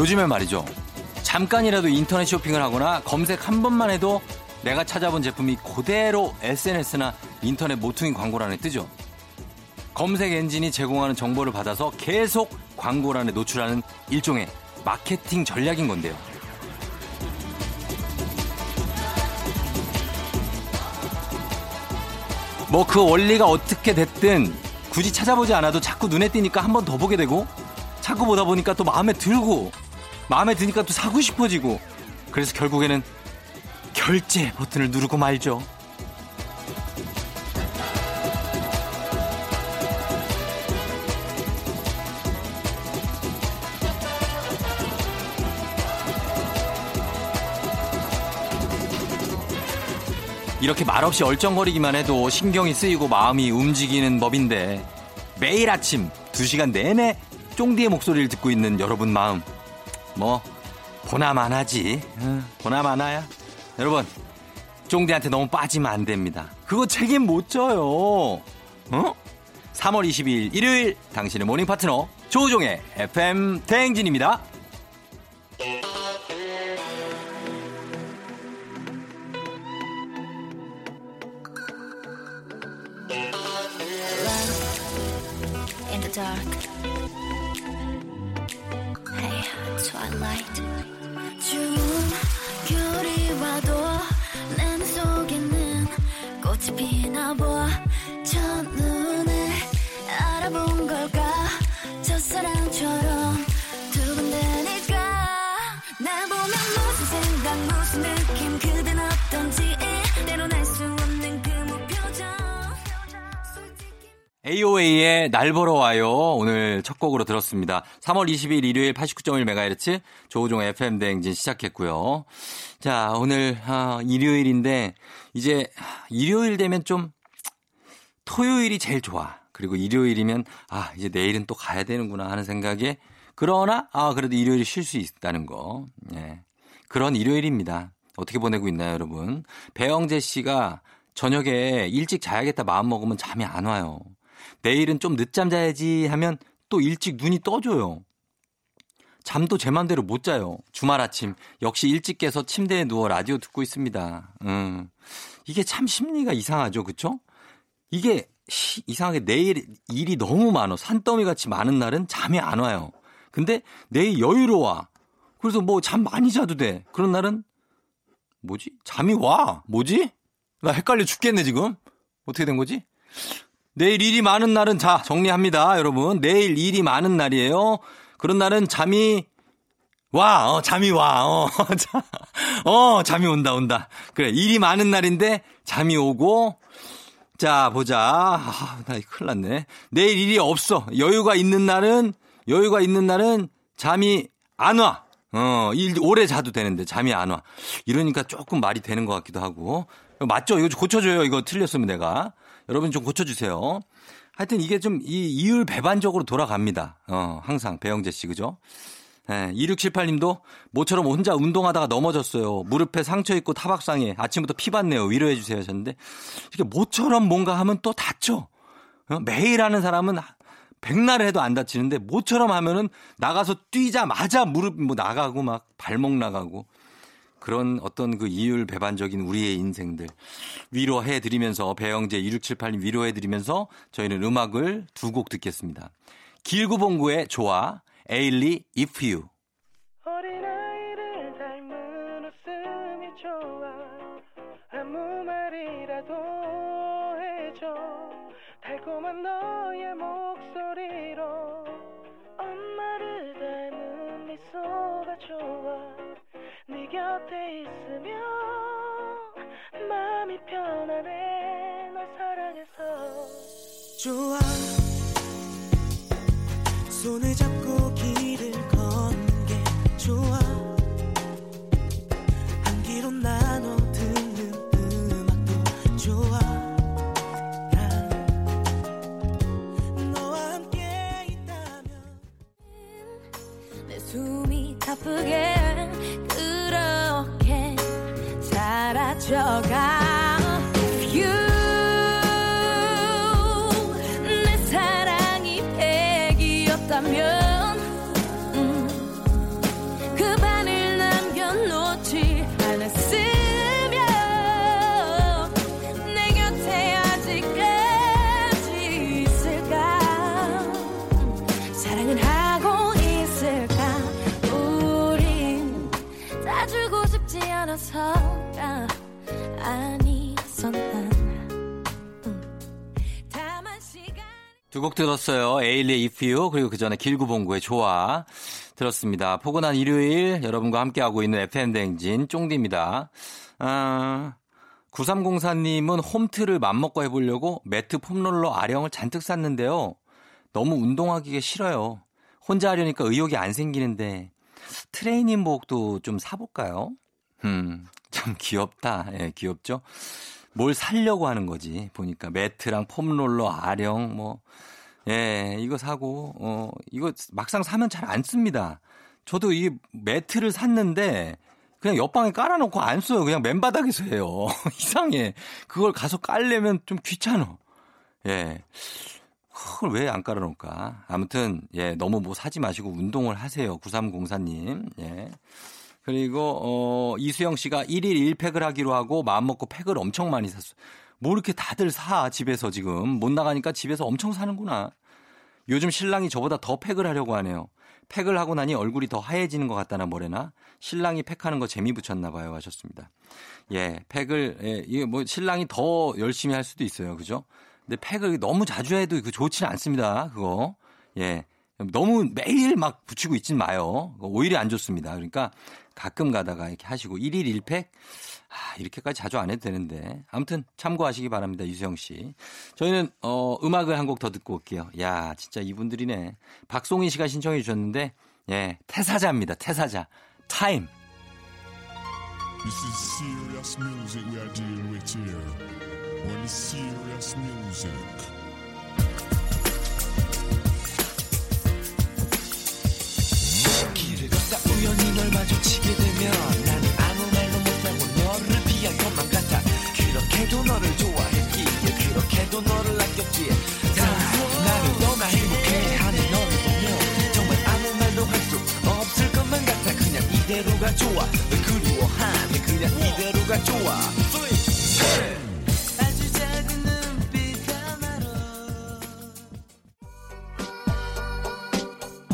요즘엔 말이죠. 잠깐이라도 인터넷 쇼핑을 하거나 검색 한 번만 해도 내가 찾아본 제품이 그대로 SNS나 인터넷 모퉁이 광고란에 뜨죠. 검색 엔진이 제공하는 정보를 받아서 계속 광고란에 노출하는 일종의 마케팅 전략인 건데요. 뭐 그 원리가 어떻게 됐든 굳이 찾아보지 않아도 자꾸 눈에 띄니까 한 번 더 보게 되고 자꾸 보다 보니까 또 마음에 들고 마음에 드니까 또 사고 싶어지고 그래서 결국에는 결제 버튼을 누르고 말죠. 이렇게 말없이 얼쩡거리기만 해도 신경이 쓰이고 마음이 움직이는 법인데 매일 아침 2시간 내내 쫑디의 목소리를 듣고 있는 여러분 마음 뭐 보나마나지. 보나마나야? 여러분 쫑디한테 너무 빠지면 안 됩니다. 그거 책임 못 져요. 어? 3월 22일 일요일 당신의 모닝 파트너 조종의 FM 대행진입니다 날 보러 와요. 오늘 첫 곡으로 들었습니다. 3월 20일 일요일 89.1MHz 조우종 FM 대행진 시작했고요. 자, 오늘 아, 일요일인데 이제 일요일 되면 좀 토요일이 제일 좋아. 그리고 일요일이면 아, 이제 내일은 또 가야 되는구나 하는 생각에 그러나 아, 그래도 일요일에 쉴수 있다는 거. 예. 그런 일요일입니다. 어떻게 보내고 있나요, 여러분? 배영재 씨가 저녁에 일찍 자야겠다 마음 먹으면 잠이 안 와요. 내일은 좀 늦잠 자야지 하면 또 일찍 눈이 떠져요. 잠도 제 맘대로 못 자요. 주말 아침 역시 일찍 깨서 침대에 누워 라디오 듣고 있습니다. 음. 이게 참 심리가 이상하죠. 그쵸? 이게 시- 이상하게 내일 일이 너무 많아. 산더미 같이 많은 날은 잠이 안 와요. 근데 내일 여유로워. 그래서 뭐 잠 많이 자도 돼. 그런 날은 뭐지? 잠이 와. 뭐지? 나 헷갈려 죽겠네 지금. 어떻게 된 거지? 내일 일이 많은 날은 자 정리합니다, 여러분. 내일 일이 많은 날이에요. 그런 날은 잠이 와, 어, 잠이 와, 어, 자, 어, 잠이 온다, 온다. 그래, 일이 많은 날인데 잠이 오고, 자, 보자. 아, 나 큰일 났네. 내일 일이 없어. 여유가 있는 날은, 여유가 있는 날은 잠이 안 와. 어, 일 오래 자도 되는데 잠이 안 와. 이러니까 조금 말이 되는 것 같기도 하고. 맞죠? 이거 좀 고쳐줘요. 이거 틀렸으면 내가. 여러분 좀 고쳐주세요. 하여튼 이게 좀 이 이율 배반적으로 돌아갑니다. 어, 항상 배영재 씨, 그죠? 예, 2678님도 모처럼 혼자 운동하다가 넘어졌어요. 무릎에 상처 있고 타박상에 아침부터 피 봤네요. 위로해 주세요 하셨는데 이게 모처럼 뭔가 하면 또 다쳐. 어, 매일 하는 사람은 백날 해도 안 다치는데 모처럼 하면은 나가서 뛰자마자 무릎 뭐 나가고 막 발목 나가고 그런 어떤 그 이율 배반적인 우리의 인생들 위로해 드리면서 배영재 2678님 위로해 드리면서 저희는 음악을 두 곡 듣겠습니다. 길구봉구의 좋아 에일리 If You 네 곁에 있으면 마음이 편안해. 널 사랑해서. 좋아. 손을 잡고 한기 두곡 들었어요. 에일리의 If You 그리고 그 전에 길구봉구의 좋아 들었습니다. 포근한 일요일 여러분과 함께하고 있는 FM 대행진 쫑디입니다. 아, 9304님은 홈트를 맘먹고 해보려고 매트 폼롤러 아령을 잔뜩 샀는데요. 너무 운동하기가 싫어요. 혼자 하려니까 의욕이 안 생기는데 트레이닝복도 좀 사볼까요? 음, 참 귀엽다. 예, 귀엽죠? 뭘 살려고 하는 거지. 보니까 매트랑 폼롤러, 아령, 뭐, 예, 이거 사고, 어, 이거 막상 사면 잘 안 씁니다. 저도 이 매트를 샀는데 그냥 옆방에 깔아놓고 안 써요. 그냥 맨바닥에서 해요. 이상해. 그걸 가서 깔려면 좀 귀찮아. 예. 그걸 왜 안 깔아놓을까? 아무튼, 예, 너무 뭐 사지 마시고 운동을 하세요. 9304님. 예. 그리고, 어, 이수영 씨가 1일 1팩을 하기로 하고 마음먹고 팩을 엄청 많이 샀어. 뭐 이렇게 다들 사, 집에서 지금. 못 나가니까 집에서 엄청 사는구나. 요즘 신랑이 저보다 더 팩을 하려고 하네요. 팩을 하고 나니 얼굴이 더 하얘지는 것 같다나 뭐래나 신랑이 팩하는 거 재미 붙였나 봐요 하셨습니다. 예, 팩을 예, 이게 뭐 신랑이 더 열심히 할 수도 있어요, 그죠? 근데 팩을 너무 자주 해도 그 좋지는 않습니다. 그거 예, 너무 매일 막 붙이고 있진 마요. 오히려 안 좋습니다. 그러니까 가끔 가다가 이렇게 하시고 1일 1팩 아, 이렇게까지 자주 안 해도 되는데. 아무튼 참고하시기 바랍니다. 유수영 씨. 저희는 어, 음악을 한 곡 더 듣고 올게요. 야, 진짜 이분들이네. 박송희 씨가 신청해 주셨는데 예, 태사자입니다. 태사자. 타임. This is serious music we are dealing with here. It's serious music. 우연히 널 마주치게 되면 나는 아무 말도 못하고 너를 피할 것만 같아. 그렇게도 너를 좋아했기에 그렇게도 너를 아꼈기에 나, 나를 너나 행복해 하는 너를 보면 정말 아무 말도 할 수 없을 것만 같아. 그냥 이대로가 좋아. 널 그리워하네 그냥 이대로가 좋아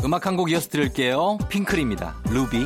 음악 한 곡 이어서 들을게요. 핑클입니다. 루비.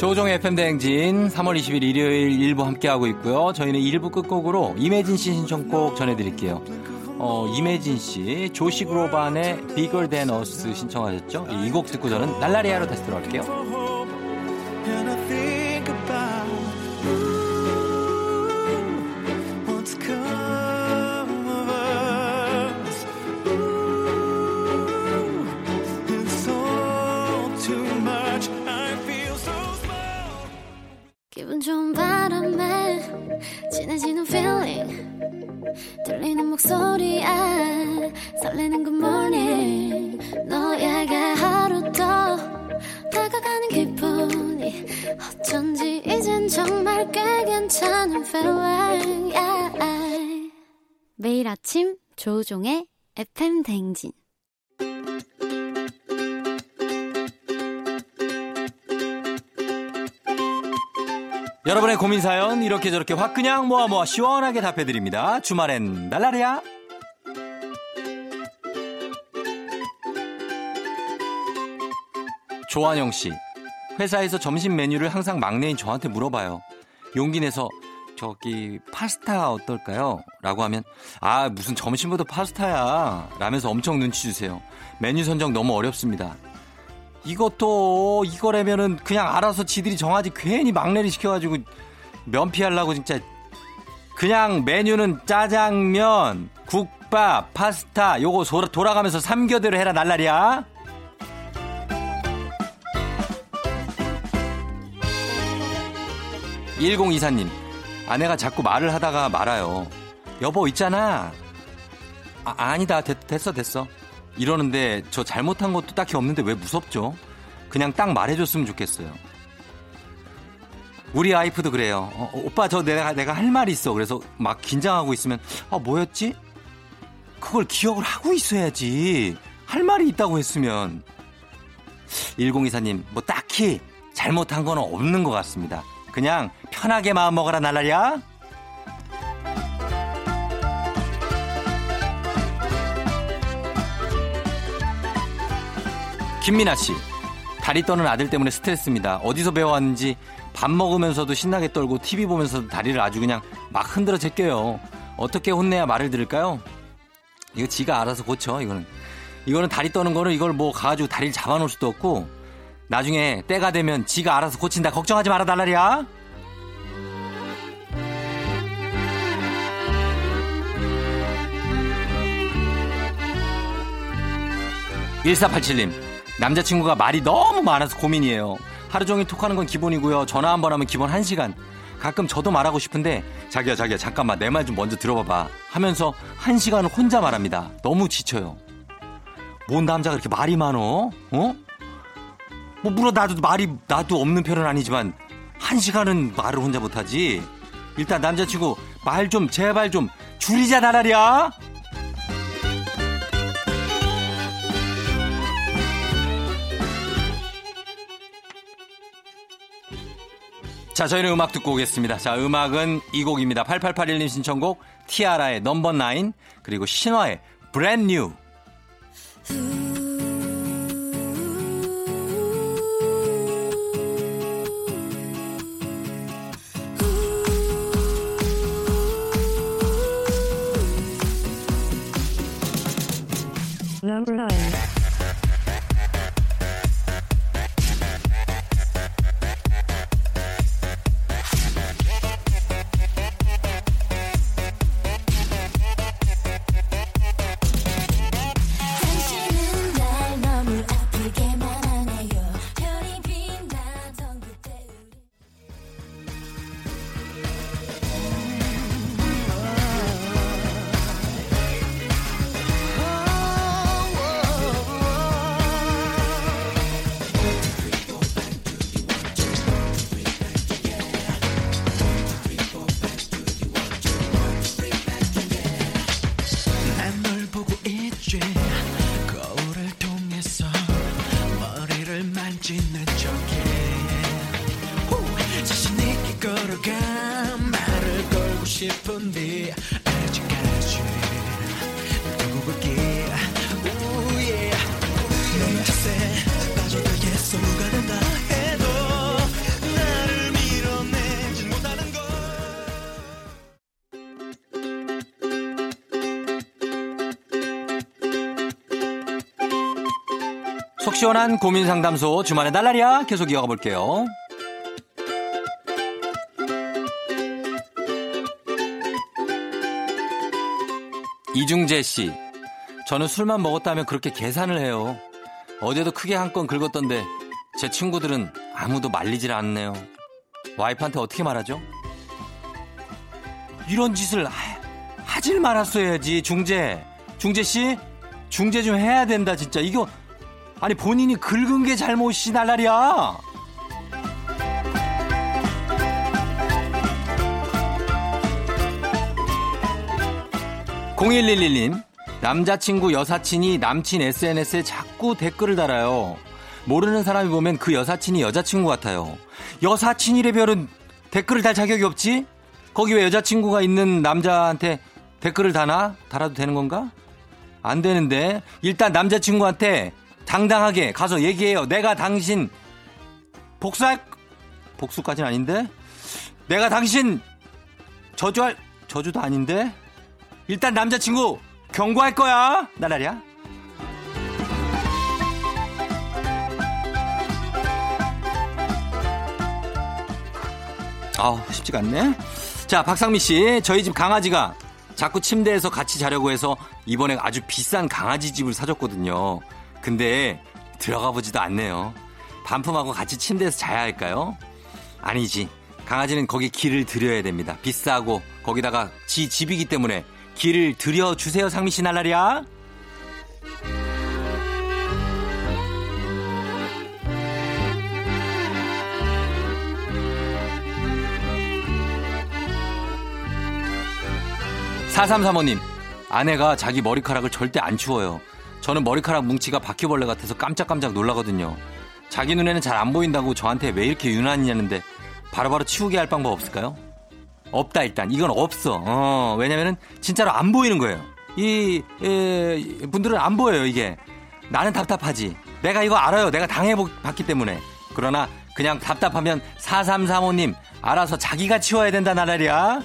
조종의 FM 대행진 3월 20일 일요일 일부 함께하고 있고요. 저희는 1부 끝곡으로 이매진 씨 신청곡 전해드릴게요. 어, 이매진 씨, 조시 그로반의 Bigger Than Us 신청하셨죠? 이 곡 듣고 저는 날라리아로 다시 돌아올게요. 매일 아침 조종의 FM 댕진 여러분의 고민 사연 이렇게 저렇게 확 그냥 모아 모아 시원하게 답해 드립니다. 주말엔 날라리아. 조한영 씨, 회사에서 점심 메뉴를 항상 막내인 저한테 물어봐요. 용기 내서 저기 파스타 어떨까요? 라고 하면 아 무슨 점심부터 파스타야 라면서 엄청 눈치 주세요. 메뉴 선정 너무 어렵습니다. 이것도 이거라면은 그냥 알아서 지들이 정하지 괜히 막내를 시켜가지고 면피하려고 진짜 그냥 메뉴는 짜장면, 국밥, 파스타 요거 소- 돌아가면서 3교대로 해라 날라리야. (1024님) 아내가 자꾸 말을 하다가 말아요 여보 있잖아 아, 아니다 됐, 됐어 됐어 이러는데 저 잘못한 것도 딱히 없는데 왜 무섭죠? 그냥 딱 말해줬으면 좋겠어요. 우리 와이프도 그래요. 어, 어, 오빠 저 내가 내가 할 말이 있어. 그래서 막 긴장하고 있으면 아 뭐였지? 그걸 기억을 하고 있어야지. 할 말이 있다고 했으면 1024님 뭐 딱히 잘못한 건 없는 것 같습니다. 그냥 편하게 마음 먹어라 날라리야. 김민아 씨. 다리 떠는 아들 때문에 스트레스입니다. 어디서 배워왔는지 밥 먹으면서도 신나게 떨고 TV 보면서도 다리를 아주 그냥 막 흔들어 제껴요. 어떻게 혼내야 말을 들을까요? 이거 지가 알아서 고쳐, 이거는. 이거는 다리 떠는 거는 이걸 뭐 가가지고 다리를 잡아놓을 수도 없고 나중에 때가 되면 지가 알아서 고친다. 걱정하지 말아 달라리야. 1487님, 남자친구가 말이 너무 많아서 고민이에요. 하루 종일 톡하는 건 기본이고요. 전화 한 번 하면 기본 1시간. 가끔 저도 말하고 싶은데, 자기야, 자기야, 잠깐만, 내 말 좀 먼저 들어봐봐. 하면서 1시간을 혼자 말합니다. 너무 지쳐요. 뭔 남자가 이렇게 말이 많어? 어? 뭐, 물어, 나도 말이, 나도 없는 편은 아니지만, 1시간은 말을 혼자 못하지. 일단 남자친구, 말 좀, 제발 좀, 줄이자, 나라리야! 자, 저희는 음악 듣고 오겠습니다. 자, 음악은 이 곡입니다. 8881님 신청곡 티아라의 number nine 그리고 신화의 Brand New. number 9. 시원한 고민 상담소 주말의 날라리야 계속 이어가 볼게요. 이중재 씨, 저는 술만 먹었다면 그렇게 계산을 해요. 어제도 크게 한 건 긁었던데 제 친구들은 아무도 말리질 않네요. 와이프한테 어떻게 말하죠? 이런 짓을 하, 하질 말았어야지 중재. 중재 씨, 중재 좀 해야 된다 진짜. 이거 아니 본인이 긁은 게 잘못이 날라리야. 0111님 남자친구 여사친이 남친 SNS에 자꾸 댓글을 달아요. 모르는 사람이 보면 그 여사친이 여자친구 같아요. 여사친이래 별은 댓글을 달 자격이 없지? 거기 왜 여자친구가 있는 남자한테 댓글을 다나? 달아도 되는 건가? 안 되는데 일단 남자친구한테 당당하게 가서 얘기해요. 내가 당신 복수할 복수까지는 아닌데 내가 당신 저주할 저주도 아닌데 일단 남자친구 경고할 거야 나라리야. 아우 쉽지가 않네. 자 박상미 씨 저희 집 강아지가 자꾸 침대에서 같이 자려고 해서 이번에 아주 비싼 강아지 집을 사줬거든요. 근데 들어가 보지도 않네요. 반품하고 같이 침대에서 자야 할까요? 아니지. 강아지는 거기 길을 들여야 됩니다. 비싸고 거기다가 지 집이기 때문에 길을 들여 주세요, 상미 씨 날라리야. 사삼사모님 아내가 자기 머리카락을 절대 안 치워요. 저는 머리카락 뭉치가 바퀴벌레 같아서 깜짝깜짝 놀라거든요. 자기 눈에는 잘 안 보인다고 저한테 왜 이렇게 유난이냐는데 바로바로 치우게 할 방법 없을까요? 없다 일단 이건 없어. 어, 왜냐면은 진짜로 안 보이는 거예요. 이 에, 분들은 안 보여요 이게. 나는 답답하지. 내가 이거 알아요. 내가 당해봤기 때문에. 그러나 그냥 답답하면 4335님 알아서 자기가 치워야 된다 나라리야.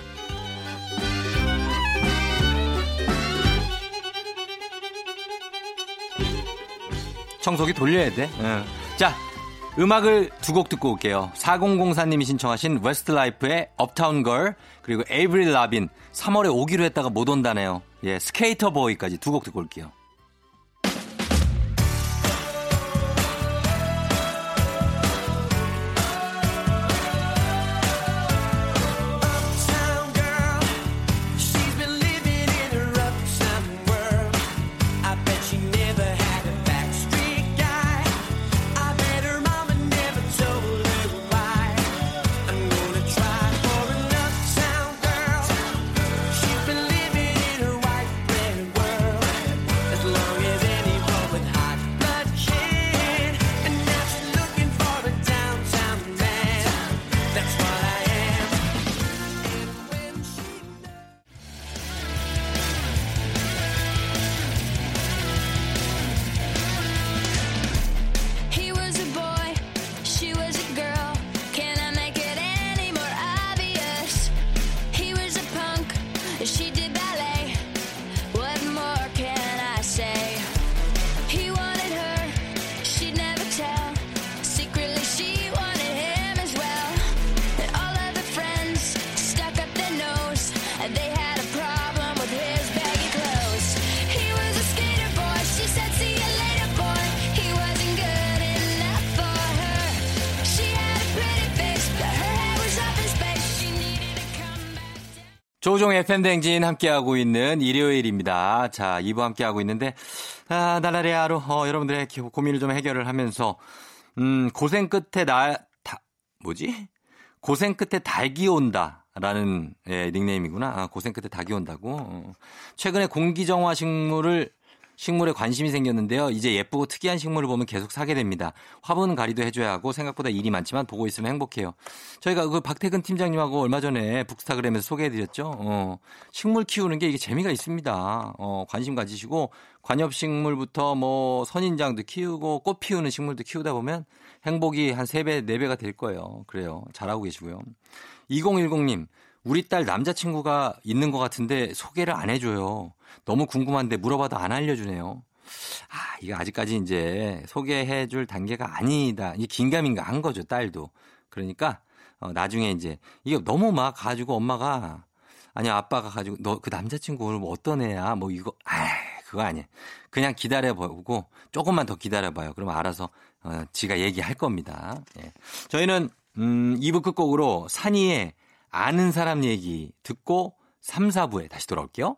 청소기 돌려야 돼. 응. 자, 음악을 두 곡 듣고 올게요. 4004님이 신청하신 웨스트라이프의 Uptown Girl 그리고 에이브릴 라빈 3월에 오기로 했다가 못 온다네요. 예, Sk8er Boi까지 두 곡 듣고 올게요. Back. 조종 FM 댕진 함께하고 있는 일요일입니다. 자, 2부 함께하고 있는데, 아, 나라리아로, 어, 여러분들의 기- 고민을 좀 해결을 하면서, 음, 고생 끝에 나, 다, 뭐지? 고생 끝에 닭이 온다. 라는, 예, 닉네임이구나. 아, 고생 끝에 닭이 온다고. 어. 최근에 공기정화 식물을 식물에 관심이 생겼는데요. 이제 예쁘고 특이한 식물을 보면 계속 사게 됩니다. 화분 가리도 해줘야 하고 생각보다 일이 많지만 보고 있으면 행복해요. 저희가 그 박태근 팀장님하고 얼마 전에 북스타그램에서 소개해드렸죠. 어, 식물 키우는 게 이게 재미가 있습니다. 어, 관심 가지시고 관엽식물부터 뭐 선인장도 키우고 꽃 피우는 식물도 키우다 보면 행복이 한 3배, 4배가 될 거예요. 그래요. 잘하고 계시고요. 2010님, 우리 딸 남자친구가 있는 것 같은데 소개를 안 해줘요. 너무 궁금한데 물어봐도 안 알려주네요. 아, 이거 아직까지 이제 소개해 줄 단계가 아니다. 이 긴가민가 한 거죠, 딸도. 그러니까, 어, 나중에 이제, 이게 너무 막 가지고 엄마가, 아니, 아빠가 가지고, 너 그 남자친구 오늘 뭐 어떤 애야? 뭐 이거, 아 그거 아니야. 그냥 기다려보고, 조금만 더 기다려봐요. 그러면 알아서, 어, 지가 얘기할 겁니다. 예. 저희는, 음, 2부 끝곡으로 산이의 아는 사람 얘기 듣고 3, 4부에 다시 돌아올게요.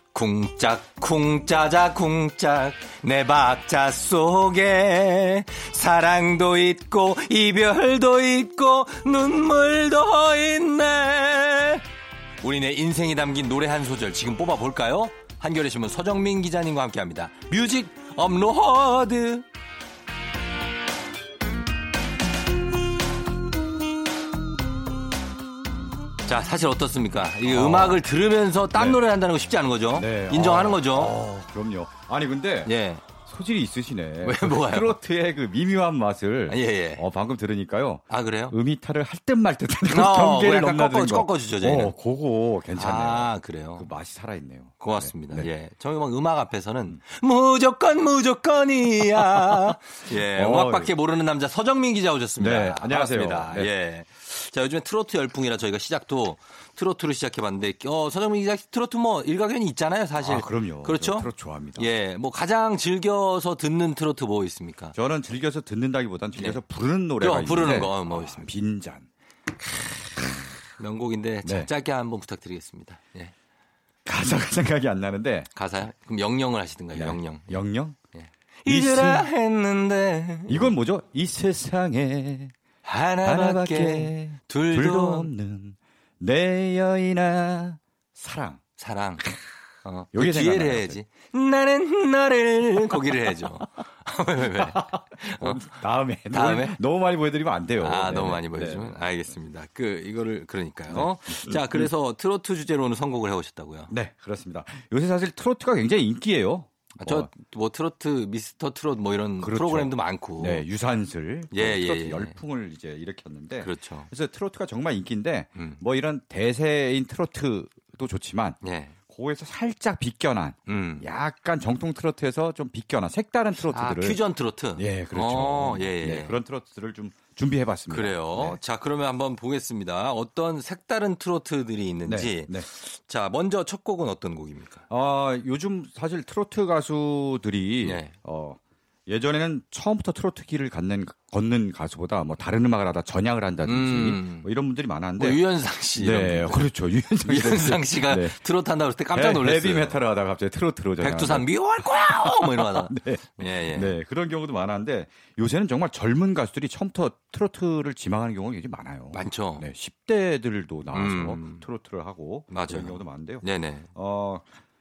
쿵짝 쿵짜자 쿵짝 내 박자 속에 사랑도 있고 이별도 있고 눈물도 있네. 우리네 인생이 담긴 노래 한 소절 지금 뽑아볼까요? 한겨레 신문 서정민 기자님과 함께합니다. music upload 자 사실 어떻습니까? 이 음악을 들으면서 딴 네. 노래 한다는 거 쉽지 않은 거죠? 네. 인정하는 아, 거죠? 어, 그럼요. 아니 근데 예. 소질이 있으시네. 왜, 뭐가요? 트로트의 그 미묘한 맛을 예, 예. 어, 방금 들으니까요. 아 그래요? 음이탈을 할 듯 말 듯한 어, 경계를 약간 넘나드는 꺾어- 거. 꺾어주죠, 저희는. 어, 그거 괜찮네요. 아 그래요. 그 맛이 살아있네요. 고맙습니다. 네, 네. 예. 저희 막 음악 앞에서는 무조건 무조건이야. 예. 어, 음악밖에 모르는 남자 서정민 기자 오셨습니다. 네, 안녕하세요. 네. 예. 자, 요즘에 트로트 열풍이라 저희가 시작도 트로트로 시작해봤는데, 어, 서정민 기자 트로트 뭐 일가견이 있잖아요, 사실. 아, 그럼요. 그렇죠? 저 트로트 좋아합니다. 예. 뭐 가장 즐겨서 듣는 트로트 뭐 있습니까? 저는 즐겨서 듣는다기보단 즐겨서 부르는 노래가 네. 부르는 있는데, 거, 뭐 아, 있습니다. 빈잔. 명곡인데 자- 네. 짧게 한번 부탁드리겠습니다. 예. 가사가 생각이 안 나는데. 가사요? 그럼 영영을 하시든가요, 네. 영영. 영영? 잊으라 했는데 이건 뭐죠? 이 세상에 하나밖에 둘도, 둘도 없는 내 여인아 사랑. 사랑. 어, 요게 그 뒤에를 해야지. 나는 너를 거기를 해야죠. 왜, 왜, 왜? 어? 다음에 다음에? 너무, 너무 많이 보여드리면 안 돼요. 아, 네, 너무 네. 많이 보여주면 네. 알겠습니다. 그 이거를 그러니까요. 네. 자, 그래서 트로트 주제로 오늘 선곡을 해오셨다고요. 네, 그렇습니다. 요새 사실 트로트가 굉장히 인기예요. 아, 저뭐 트로트, 미스터 트롯 뭐 이런 그렇죠. 프로그램도 많고. 네, 유산슬 예, 예, 트로트 예. 열풍을 이제 일으켰는데 그렇죠. 그래서 트로트가 정말 인기인데 음. 뭐 이런 대세인 트로트도 좋지만 예. 그거에서 살짝 비껴난 음. 약간 정통 트로트에서 좀 비껴난 색다른 아, 트로트들을 퓨전 트로트. 예, 그렇죠. 어, 예, 예. 네, 그런 트로트들을 좀 준비해 봤습니다. 그래요. 네. 자, 그러면 한번 보겠습니다. 어떤 색다른 트로트들이 있는지. 네, 네. 자, 먼저 첫 곡은 어떤 곡입니까? 어, 요즘 사실 트로트 가수들이 네. 어, 예전에는 처음부터 트로트 길을 걷는, 걷는 가수보다 뭐 다른 음악을 하다 전향을 한다든지 음. 뭐 이런 분들이 많았는데 뭐 유현상 씨. 네. 그렇죠. 유현상, 유현상 씨가 네. 트로트 한다고 그럴 때 깜짝 놀랐어요. 헤비 메탈을 하다가 갑자기 트로트로 전향. 백두산 미워할 거야! 뭐 이런 거 하다가. 네. 예, 예. 네, 그런 경우도 많았는데 요새는 정말 젊은 가수들이 처음부터 트로트를 지망하는 경우가 굉장히 많아요. 많죠. 네, 10대들도 나와서 음. 트로트를 하고 맞아요. 그런 경우도 많은데요. 네 네. 어,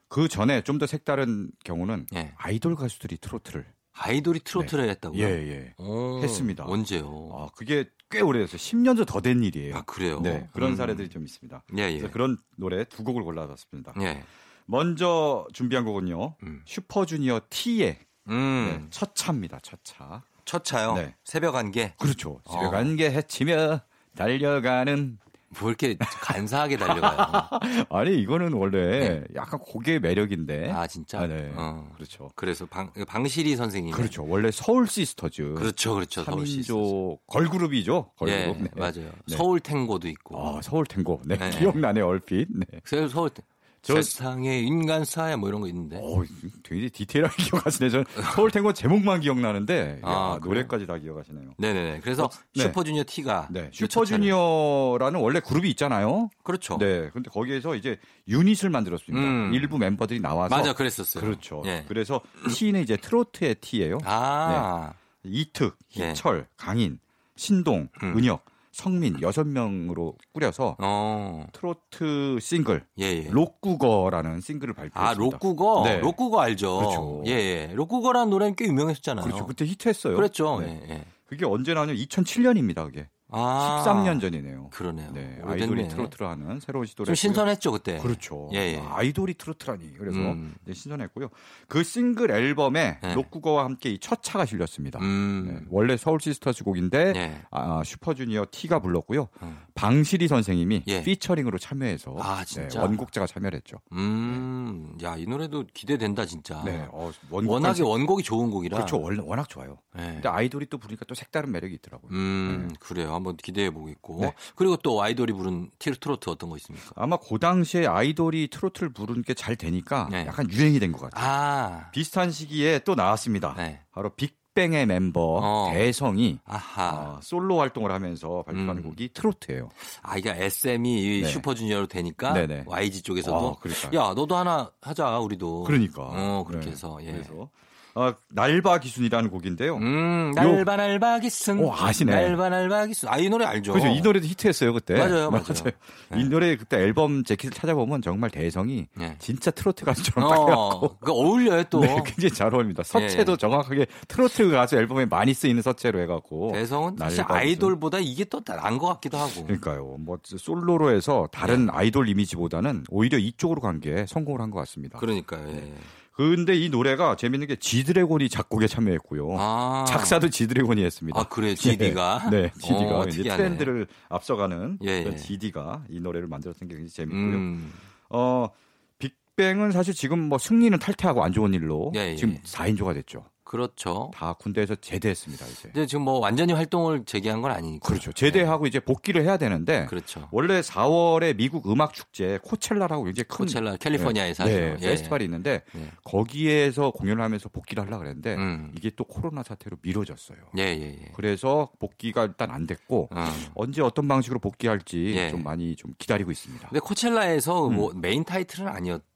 그 전에 좀 더 색다른 경우는 예. 아이돌 가수들이 트로트를 아이돌이 트로트를 했다고요? 예, 예. 오, 했습니다. 언제요? 아, 그게 꽤 오래됐어요. 10년도 더된 일이에요. 아, 그래요? 네, 그런 음. 사례들이 좀 있습니다. 예, 예. 그래서 그런 노래 두 곡을 골라봤습니다. 예. 먼저 준비한 곡은요. 음. 슈퍼주니어 T의 음. 네, 첫 차입니다. 첫 차. 첫 차요? 네. 새벽 안개? 그렇죠. 어. 새벽 안개 해치며 달려가는 뭐 이렇게 간사하게 달려가요. 아니 이거는 원래 네. 약간 그 곡의 매력인데. 아 진짜. 아, 네. 어. 그렇죠. 그래서 방 방실이 선생님. 그렇죠. 원래 서울 시스터즈. 그렇죠, 그렇죠. 서울 시스터즈. 3인조 걸그룹이죠. 걸그룹. 예, 네. 맞아요. 네. 서울 탱고도 있고. 아, 서울 탱고. 네, 네. 기억나네 얼핏. 네. 서울 탱- 저- 세상의 인간사야 뭐 이런 거 있는데. 어, 되게 디테일하게 기억하시네. 전 서울 탱고 제목만 기억나는데 아, 야? 노래까지 다 기억하시네요. 네네네. 그래서 네. 슈퍼주니어 T가 네, 슈퍼주니어라는 원래 그룹이 있잖아요. 그렇죠. 네, 근데 거기에서 이제 유닛을 만들었습니다. 음. 일부 멤버들이 나와서 맞아, 그랬었어요. 그렇죠. 예. 그래서 T는 이제 트로트의 T예요. 아, 이특, 예. 희철, 강인, 신동, 음. 은혁, 성민 여섯 명으로 꾸려서 어, 트로트 싱글 예, 예. 로꾸거라는 싱글을 발표했습니다. 아, 로꾸거? 네. 로꾸거 알죠? 그렇죠. 예, 예. 로꾸거라는 노래는 꽤 유명했잖아요. 그렇죠. 그때 히트했어요. 그랬죠. 네. 예, 예. 그게 언제 나왔냐? 2007년입니다. 그게 아, 13년 전이네요. 그러네요. 네. 아이돌이 트로트를 하는 새로운 시도를 좀. 신선했죠, 그때. 그렇죠. 예, 예. 아, 아이돌이 트로트라니. 그래서 음. 이제 신선했고요. 그 싱글 앨범에 네. 로꾸거와 함께 이 첫 차가 실렸습니다. 음. 네, 원래 서울 시스터즈 곡인데 예. 아, 슈퍼주니어 T가 불렀고요. 음. 방실이 선생님이 예. 피처링으로 참여해서 아, 진짜? 네, 원곡자가 참여를 했죠. 음, 야, 이 노래도 기대된다, 진짜. 네, 어, 워낙에 원곡이 좋은 곡이라. 그렇죠. 워낙 좋아요. 네. 근데 아이돌이 또 부르니까 또 색다른 매력이 있더라고요. 음, 그래요. 한번 기대해 보겠고. 네. 그리고 또 아이돌이 부른 티르트로트 어떤 거 있습니까? 아마 그 당시에 아이돌이 트로트를 부르는 게 잘 되니까 네. 약간 유행이 된 것 같아요. 아, 비슷한 시기에 또 나왔습니다. 네. 바로 빅뱅의 멤버 어. 대성이. 어, 솔로 활동을 하면서 발표하는 음. 곡이 트로트예요. 아, 이게 SM이 네. 슈퍼주니어로 되니까 네네. YG 쪽에서도 어, 그러니까요. 야, 너도 하나 하자, 우리도. 그러니까. 어, 그렇게 네. 해서. 예. 그래서 어, 날 봐 귀순이라는 곡인데요. 음, 날 봐 날 봐 귀순. 오, 아시네. 날 봐 날 봐 귀순. 아, 이 노래 알죠? 그죠? 이 노래도 히트했어요 그때. 맞아요, 맞아요. 네. 이 노래 그때 앨범 재킷을 찾아보면 정말 대성이 네. 진짜 트로트 가수처럼 딱 해갖고 어, 그 어울려요, 또. 네, 굉장히 잘 어울립니다. 서체도 예. 정확하게 트로트 가수 앨범에 많이 쓰이는 서체로 해갖고. 대성은 사실. 아이돌보다 이게 또 나은 것 같기도 하고. 그러니까요. 뭐 솔로로 해서 다른 네. 아이돌 이미지보다는 오히려 이쪽으로 간 게 성공을 한 것 같습니다. 그러니까요. 예. 근데 이 노래가 재밌는 게 지드래곤이 작곡에 참여했고요. 아. 작사도 지드래곤이 했습니다. 아, 그래요? GD가? 네, GD가 어, 이제. 트렌드를 앞서가는 예, 예. GD가 이 노래를 만들었던 게 굉장히 재밌고요. 음. 어, 빅뱅은 사실 지금 뭐 승리는 탈퇴하고 안 좋은 일로 예, 예. 지금 4인조가 됐죠. 그렇죠. 다 군대에서 제대했습니다, 이제. 근데 지금 뭐 완전히 활동을 재개한 건 아니니까. 그렇죠. 제대하고 이제 복귀를 해야 되는데 네. 그렇죠. 원래 4월에 미국 음악 축제 코첼라라고 굉장히 큰 코첼라 캘리포니아에서 네. 네, 예. 페스티벌이 있는데 네. 거기에서 공연을 하면서 복귀를 하려고 그랬는데 음. 이게 또 코로나 사태로 미뤄졌어요. 예, 예, 예. 그래서 복귀가 일단 안 됐고 어. 언제 어떤 방식으로 복귀할지 예. 좀 많이 좀 기다리고 있습니다. 근데 코첼라에서 뭐 메인 타이틀은 아니었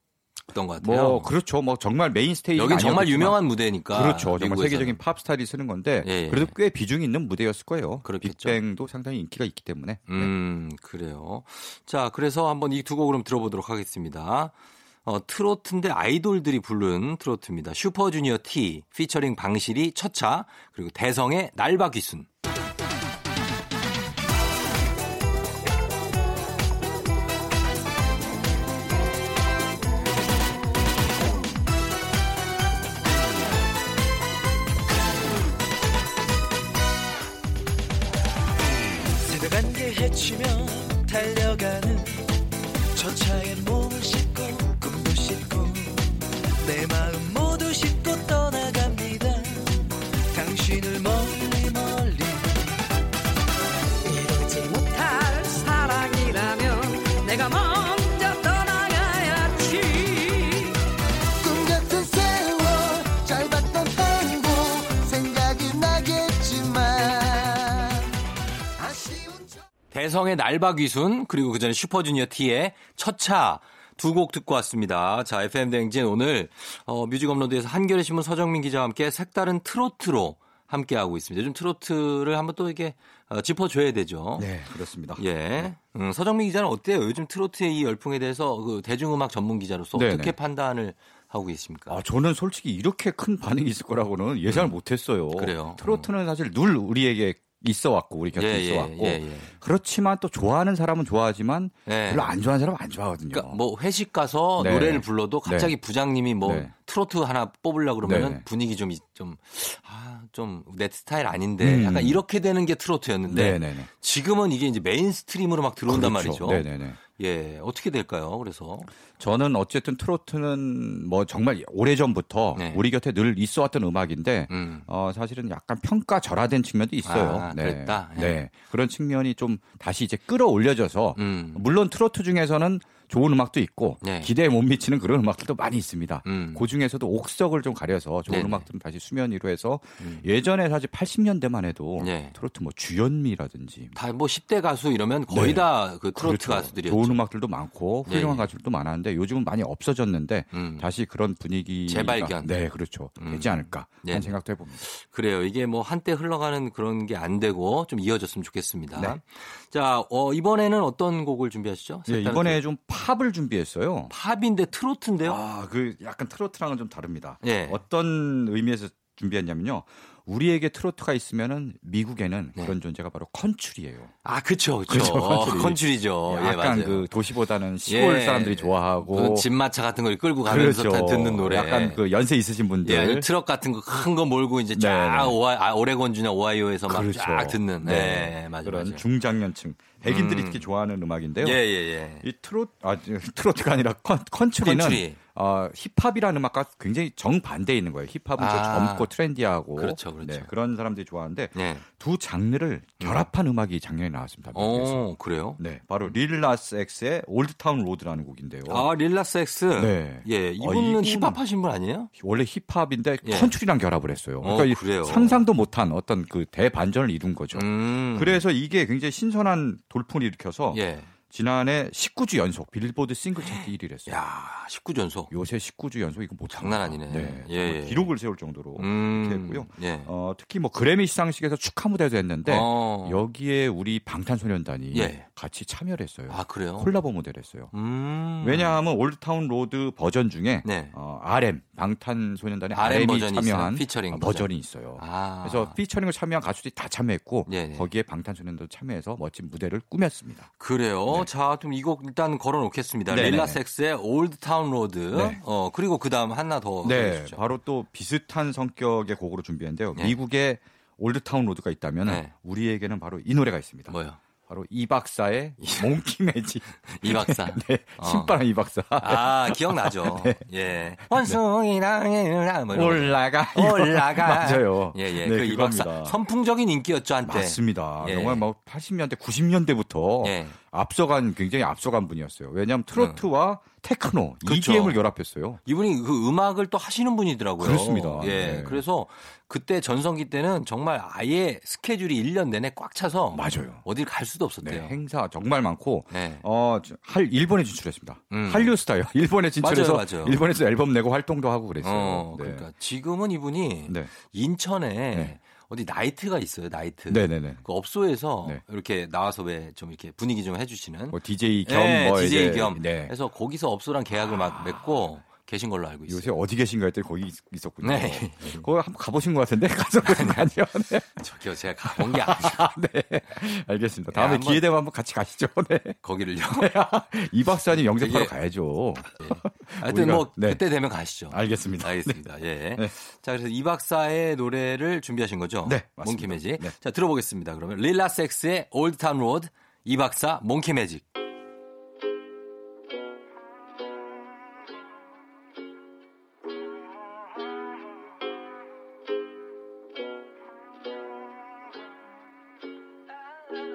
던 것 같아요. 뭐 그렇죠. 뭐 정말 main stage 여긴 정말 유명한 무대니까. 그렇죠. 정말 미국에서는. 세계적인 팝 스타들이 서는 건데 예, 예. 그래도 꽤 비중이 있는 무대였을 거예요. 그렇겠죠. 빅뱅도 상당히 인기가 있기 때문에. 네. 음, 그래요. 자, 그래서 한번 이 두 곡 그럼 들어보도록 하겠습니다. 어, 트로트인데 아이돌들이 부른 트로트입니다. 슈퍼주니어 T, 피처링 방실이 첫차, 그리고 대성의 날바 귀순. 치며 저 대성의 날 봐 귀순, 그리고 그 전에 슈퍼주니어 T의 첫차, 두 곡 듣고 왔습니다. 자, FM 대행진 오늘, 어, 뮤직 업로드에서 한겨레 신문 서정민 기자와 함께 색다른 트로트로 함께 하고 있습니다. 요즘 트로트를 한번 또 이렇게 어, 짚어줘야 되죠. 네, 그렇습니다. 예. 음, 서정민 기자는 어때요? 요즘 트로트의 이 열풍에 대해서 그 대중음악 전문 기자로서 네네. 어떻게 판단을 하고 계십니까? 아, 저는 솔직히 이렇게 큰 반응이 있을 거라고는 예상을 못 했어요. 음. 그래요? 트로트는 사실 늘 우리에게 있어 왔고 우리 곁에 예, 있어 예, 왔고 예, 예. 그렇지만 또 좋아하는 사람은 좋아하지만 예. 별로 안 좋아하는 사람은 안 좋아하거든요. 그러니까 뭐 회식 가서 네. 노래를 불러도 갑자기 부장님이 뭐 네. 트로트 하나 뽑으려고 그러면 네. 분위기 좀 이- 좀, 아, 좀 내 스타일 아닌데 음. 약간 이렇게 되는 게 트로트였는데 네네네. 지금은 이게 이제 mainstream으로 막 들어온단 그렇죠. 말이죠. 네네네. 예, 어떻게 될까요? 그래서 저는 어쨌든 트로트는 뭐 정말 오래 전부터 네. 우리 곁에 늘 있어왔던 음악인데 음. 어, 사실은 약간 평가절하된 측면도 있어요. 아, 그랬다? 예. 네. 그런 측면이 좀 다시 이제 끌어올려져서 음. 물론 트로트 중에서는 좋은 음악도 있고 네. 기대에 못 미치는 그런 음악들도 많이 있습니다. 음. 그 중에서도 옥석을 좀 가려서 좋은 네네. 음악들은 다시 수면 위로 해서 예전에 사실 80년대만 해도 네. 트로트 뭐 주현미라든지 다 뭐 10대 가수 이러면 거의 네. 다그 트로트 그렇죠. 가수들이었죠. 좋은 음악들도 많고 예, 훌륭한 예. 가수들도 많았는데 요즘은 많이 없어졌는데 음. 다시 그런 분위기 재발견. 네 그렇죠 되지 않을까 네. 하는 생각도 해봅니다. 그래요. 이게 뭐 한때 흘러가는 그런 게 안 되고 좀 이어졌으면 좋겠습니다. 네. 자, 어, 이번에는 어떤 곡을 준비하시죠? 이번에 곡. 좀 팝을 준비했어요. 팝인데 트로트인데요? 아, 그 약간 트로트랑은 좀 다릅니다. 예. 어떤 의미에서 준비했냐면요. 우리에게 트로트가 있으면은 미국에는 네. 그런 존재가 바로 컨츄리예요. 아, 그쵸. 그렇죠, 컨츄리. 컨츄리죠. 예, 약간 맞아요. 그 도시보다는 시골 예. 사람들이 좋아하고 그 짐마차 같은 걸 끌고 가면서 그렇죠. 다 듣는 노래. 약간 그 연세 있으신 분들 예, 트럭 같은 거 큰 거 몰고 이제 쫙. 오하, 아, 오레곤주나 오하이오에서 막 그렇죠. 쫙 듣는. 네, 네. 맞아요. 그런 맞아요. 중장년층 백인들이 음. 특히 좋아하는 음악인데요. 예, 예, 예. 이 트로트 아 트로트가 아니라 컨, 컨츄리는 컨츄리. 어, 힙합이라는 음악과 굉장히 정반대에 있는 거예요. 힙합은 좀 아. 젊고 트렌디하고 그렇죠, 그렇죠. 네, 그런 사람들이 좋아하는데 네. 두 장르를 결합한 음. 악이 작년에 나왔습니다. 미국에서. 어, 그래요? 네, 바로 릴라스 X의 올드타운 로드라는 곡인데요. 아, Lil Nas X. 네. 예, 어, 이분은 이분은- 힙합 하신 분 아니에요? 원래 힙합인데 예. 컨츄리랑 결합을 했어요. 어, 그러니까 이 그래요? 상상도 못한 어떤 그 대반전을 이룬 거죠. 음. 그래서 이게 굉장히 신선한 돌풍을 일으켜서 예. 지난해 19주 연속 빌보드 싱글 차트 1위를 했어요. 야, 19연속. 요새 19주 연속 이거 못 장난 아니네. 네, 예, 예. 기록을 세울 정도로 음. 했고요. 예. 어, 특히 뭐 그래미 시상식에서 축하 무대도 했는데 어. 여기에 우리 방탄소년단이 예. 같이 참여를 했어요. 아, 그래요? 콜라보 무대를 했어요. 음. 왜냐하면 Old Town Road 버전 중에 네. 어, RM 방탄소년단의 RM 버전이 참여한? 피처링 어, 버전. 버전이 있어요. 아. 그래서 피처링을 참여한 가수들이 다 참여했고 네네. 거기에 방탄소년단도 참여해서 멋진 무대를 꾸몄습니다. 그래요. 자, 좀 이 곡 일단 걸어 놓겠습니다. 네네. 릴라섹스의 올드 타운 로드. 네. 어, 그리고 그 다음 하나 더 네, 해주시죠. 바로 또 비슷한 성격의 곡으로 준비했는데요. 네. 미국의 Old Town Road가 있다면 네. 우리에게는 바로 이 노래가 있습니다. 뭐요? 바로 이 박사의 Monkey Magic. 이 박사. 네, 어. 신바람 이 박사. 아, 기억나죠. 네. 예. 원숭이랑 뭐. 올라가. 올라가. 맞아요. 예, 예. 네, 그 이 박사. 선풍적인 인기였죠, 한때. 맞습니다. 예. 정말 뭐 80년대, 90년대부터 예. 앞서간 굉장히 앞서간 분이었어요. 왜냐하면 트로트와 테크노, 그렇죠. EDM을 결합했어요. 이분이 그 음악을 또 하시는 분이더라고요. 그렇습니다. 예. 네. 그래서 그때 전성기 때는 정말 아예 스케줄이 1년 내내 꽉 차서 맞아요. 어딜 갈 수도 네, 없었대요. 행사 정말 많고 네. 어, 저- 할 일본에 진출했습니다. 음. 한류 스타요. 일본에 진출해서 맞아요, 맞아요. 일본에서 앨범 내고 활동도 하고 그랬어요. 어, 네. 그러니까 지금은 이분이 네. 인천에 네. 어디 나이트가 있어요, 나이트. 네, 네, 네. 그 업소에서 네. 이렇게 나와서 왜 좀 이렇게 분위기 좀 해주시는. 뭐 DJ 겸 네, 뭐 DJ 겸. 네. 해서 거기서 업소랑 계약을 막 맺고 계신 걸로 알고 있어요. 요새 어디 계신가 했더니 거기 있- 있었군요. 네. 거기 한번 가보신 것 같은데 거 아니요? 네. 저기요, 제가 가본 게 아니죠. 네. 알겠습니다. 다음에 네, 기회 되면 한번 같이 가시죠. 네. 거기를요. 이 박사님 영접하러 가야죠. 예. 하여튼 우리가- 뭐 네. 그때 되면 가시죠. 알겠습니다. 알겠습니다. 예. 네. 자, 그래서 이 박사의 노래를 준비하신 거죠? 네, 맞습니다. Monkey Magic. 네. 자, 들어보겠습니다. 그러면 릴라 섹스의 올드 타운 로드 이 박사 Monkey Magic.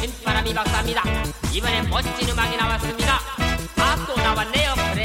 신바람이 박사입니다. 이번엔 멋진 음악이 나왔습니다. 아, 또 나왔네요.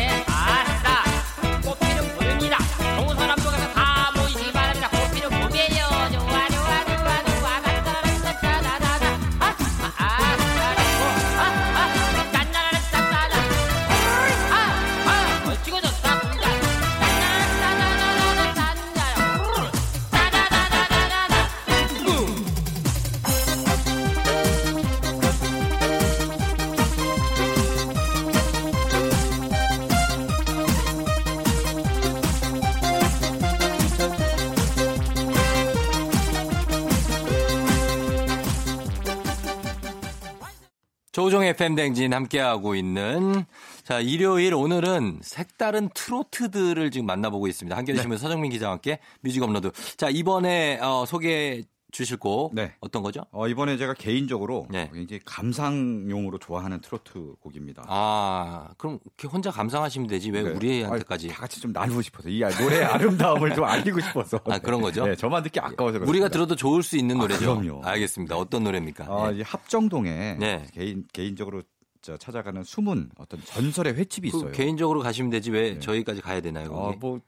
FM 대행진 함께하고 있는 자 일요일 오늘은 색다른 트로트들을 지금 만나보고 있습니다. 한겨레 네. 신문 서정민 기자와 함께 뮤직 업로드. 자 이번에 어, 소개해 주실 곡 네. 어떤 거죠? 어, 이번에 제가 개인적으로 네. 굉장히 감상용으로 좋아하는 트로트 곡입니다. 아 그럼 혼자 감상하시면 되지 왜 네. 우리한테까지? 아니, 다 같이 좀 나누고 싶어서 이 노래의 아름다움을 좀 알리고 싶어서. 아, 그런 거죠? 네, 저만 듣기 아까워서 그렇습니다. 우리가 들어도 좋을 수 있는 아, 노래죠. 그럼요. 알겠습니다. 어떤 노래입니까? 어, 예. 이 합정동에 네. 개인 개인적으로 저 찾아가는 숨은 어떤 전설의 횟집이 그 있어요. 개인적으로 가시면 되지 왜 네. 저희까지 가야 되나요? 어, 거기? 뭐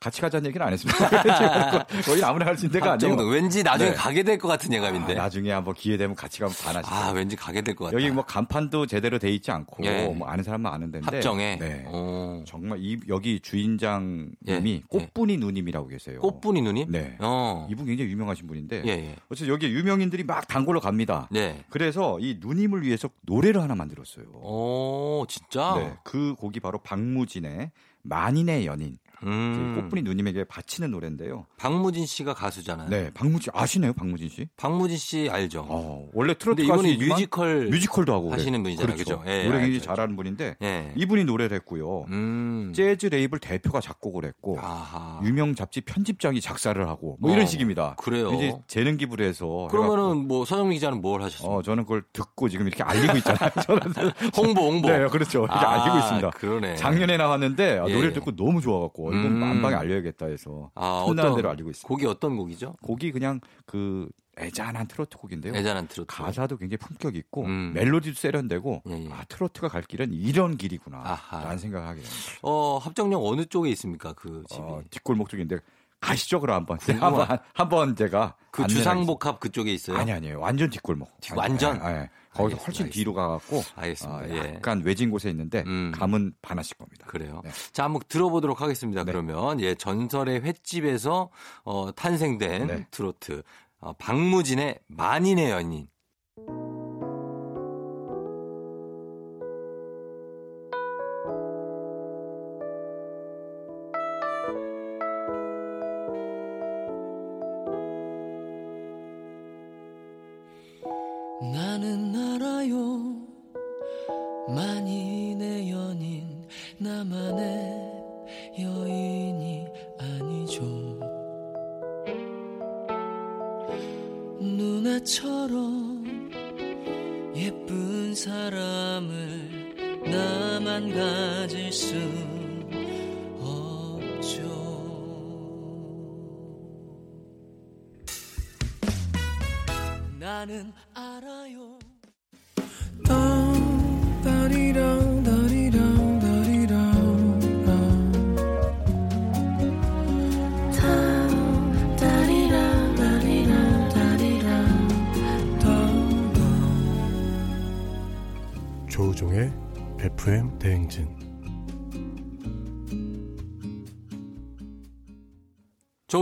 같이 가자는 얘기는 안 했습니다. 거의 아무나 갈 수 있는 데가 아니에요. 합정동 왠지 나중에 네. 가게 될 것 같은 예감인데. 아, 나중에 한번 기회 되면 같이 가면 반하시죠. 아, 왠지 가게 될 것 같아. 여기 뭐 간판도 제대로 돼 있지 않고 예. 뭐 아는 사람만 아는 데인데 합정에. 네. 어. 정말 이 여기 주인장님이 예. 꽃분이 누님이라고 계세요. 꽃분이 누님? 네. 어. 이분 굉장히 유명하신 분인데 예, 예. 어쨌든 여기 유명인들이 막 단골로 갑니다. 네. 그래서 이 누님을 위해서 노래를 하나 만들었어요. 오, 진짜? 네, 그 곡이 바로 박무진의 만인의 연인. 음. 꽃분이 누님에게 바치는 노래인데요. 박무진 씨가 가수잖아요. 네, 박무진 아시네요, 박무진 씨? 박무진 씨 알죠? 어, 원래 트로트 근데 이분이 뮤지컬 뮤지컬도 하고 하시는. 분이잖아요. 그렇죠. 그죠? 예, 노래 굉장히 잘하는 분인데 예. 이분이 노래를 했고요. 음. 재즈 레이블 대표가 작곡을 했고 아하. 유명 잡지 편집장이 작사를 하고 뭐 이런 어, 식입니다. 그래요? 이제 재능 기부를 해서 그러면은 뭐 서정민 기자는 뭘 하셨어요? 어, 저는 그걸 듣고 지금 이렇게 알리고 있잖아요. 저는 홍보, 홍보. 네, 그렇죠. 이렇게 아, 알리고 있습니다. 그러네. 작년에 나왔는데 아, 예, 노래를 예. 듣고 너무 좋아갖고 음. 만방에 알려야겠다 해서 아, 틈나는 대로 알리고 있습니다. 곡이 어떤 곡이죠? 곡이 그냥 그 애잔한 트로트 곡인데요. 애잔한 트로트. 가사도 굉장히 품격 있고 음. 멜로디도 세련되고 예, 예. 아 트로트가 갈 길은 이런 길이구나 아하. 라는 생각을 하게 됩니다. 어, 합정역 어느 쪽에 있습니까? 그 집이. 어, 뒷골목 쪽인데 가시죠 그럼 한번 한번 한번 제가 그 주상복합 그쪽에 있어요? 아니 아니에요 완전 뒷골목 뒷- 완전? 아, 예. 거기서 알겠습니다, 훨씬. 뒤로 가갖고 알겠습니다. 어, 예. 약간 외진 곳에 있는데 음. 감은 반하실 겁니다. 그래요. 네. 자, 한번 들어보도록 하겠습니다. 네. 그러면 예, 전설의 횟집에서 어, 탄생된 네. 트로트 어, 박무진의 만인의 연인.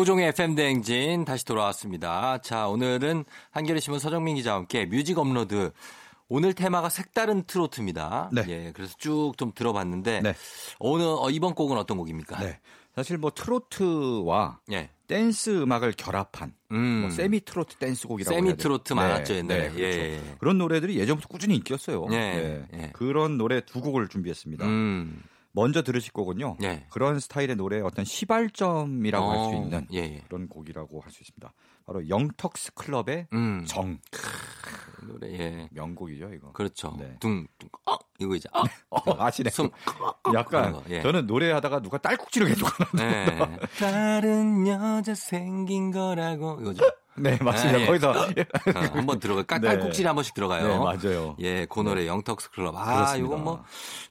조우종의 FM 대행진 다시 돌아왔습니다. 자, 오늘은 한겨레 신문 서정민 기자와 함께 뮤직 업로드 오늘 테마가 색다른 트로트입니다. 네. 예, 그래서 쭉 좀 들어봤는데 네. 오늘 어, 이번 곡은 어떤 곡입니까? 네. 사실 뭐 트로트와 예. 댄스 음악을 결합한 음. 뭐 세미 트로트 댄스 곡이라고 세미. 트로트 많았죠, 옛날에. 그렇죠. 예. 그런 노래들이 예전부터 꾸준히 인기였어요. 예, 네. 예. 그런 노래 두 곡을 준비했습니다. 음. 먼저 들으실 거군요. 예. 그런 스타일의 노래 어떤 시발점이라고 할수 어, 있는 예, 예. 그런 곡이라고 할 수 있습니다. 바로 영턱스 클럽의 음. 정 그 노래 예. 명곡이죠 이거. 그렇죠. 네. 둥, 둥, 어, 이거 이제 어, 어, 아시네. 숨, 약간 그런 거, 예. 저는 노래하다가 누가 딸꾹질을 해주거나. 네. 다른 여자 생긴 거라고 이거죠. 네 맞습니다. 아, 예. 거기서 어, 한번 들어가 깔- 네. 한 번씩 들어가요. 네 맞아요. 예, 그 노래 영턱스 클럽. 아, 그렇습니다. 이거 뭐